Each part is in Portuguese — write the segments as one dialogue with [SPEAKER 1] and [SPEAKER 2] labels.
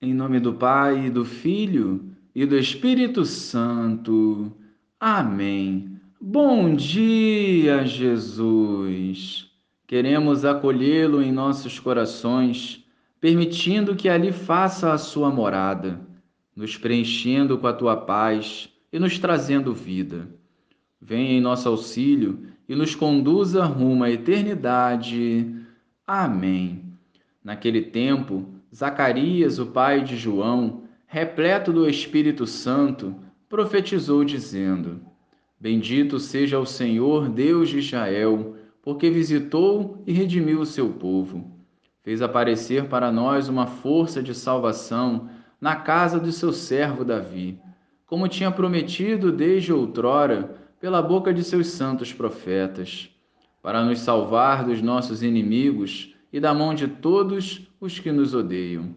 [SPEAKER 1] Em nome do Pai, do Filho e do Espírito Santo. Amém. Bom dia, Jesus. Queremos acolhê-lo em nossos corações, permitindo que ali faça a sua morada, nos preenchendo com a tua paz e nos trazendo vida. Venha em nosso auxílio e nos conduza rumo à eternidade. Amém. Naquele tempo, Zacarias, o pai de João, repleto do Espírito Santo, profetizou dizendo: Bendito seja o Senhor Deus de Israel, porque visitou e redimiu o seu povo. Fez aparecer para nós uma força de salvação na casa do seu servo Davi, como tinha prometido desde outrora pela boca de seus santos profetas, para nos salvar dos nossos inimigos e da mão de todos os que nos odeiam.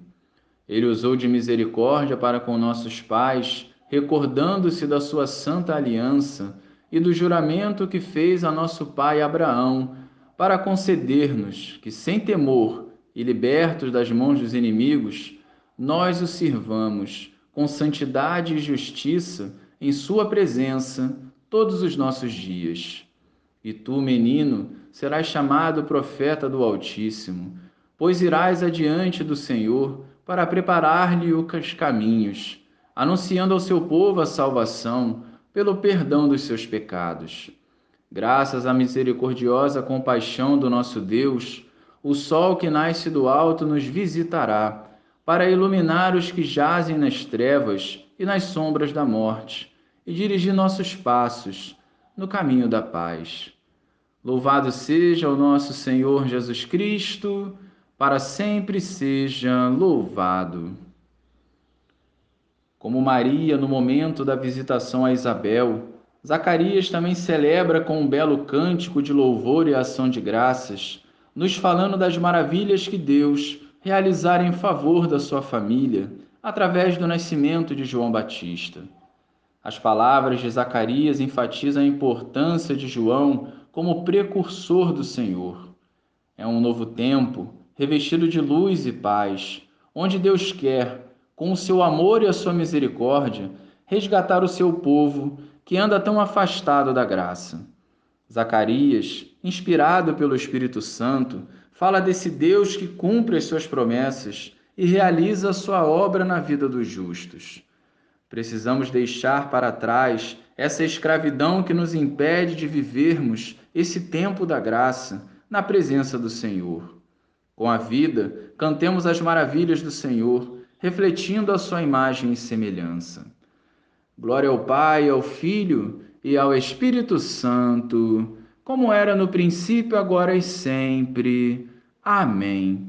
[SPEAKER 1] Ele usou de misericórdia para com nossos pais, recordando-se da sua santa aliança e do juramento que fez a nosso pai Abraão, para conceder-nos que, sem temor e libertos das mãos dos inimigos, nós o sirvamos com santidade e justiça em Sua presença todos os nossos dias. E tu, menino, serás chamado profeta do Altíssimo, pois irás adiante do Senhor para preparar-lhe os caminhos, anunciando ao seu povo a salvação pelo perdão dos seus pecados. Graças à misericordiosa compaixão do nosso Deus, o sol que nasce do alto nos visitará, para iluminar os que jazem nas trevas e nas sombras da morte, e dirigir nossos passos no caminho da paz. Louvado seja o nosso Senhor Jesus Cristo, para sempre seja louvado. Como Maria, no momento da visitação a Isabel, Zacarias também celebra com um belo cântico de louvor e ação de graças, nos falando das maravilhas que Deus realizara em favor da sua família através do nascimento de João Batista. As palavras de Zacarias enfatizam a importância de João como precursor do Senhor. É um novo tempo, revestido de luz e paz, onde Deus quer, com o seu amor e a sua misericórdia, resgatar o seu povo que anda tão afastado da graça. Zacarias, inspirado pelo Espírito Santo, fala desse Deus que cumpre as suas promessas e realiza a sua obra na vida dos justos. Precisamos deixar para trás essa escravidão que nos impede de vivermos esse tempo da graça na presença do Senhor. Com a vida, cantemos as maravilhas do Senhor, refletindo a sua imagem e semelhança. Glória ao Pai, ao Filho e ao Espírito Santo, como era no princípio, agora e sempre. Amém.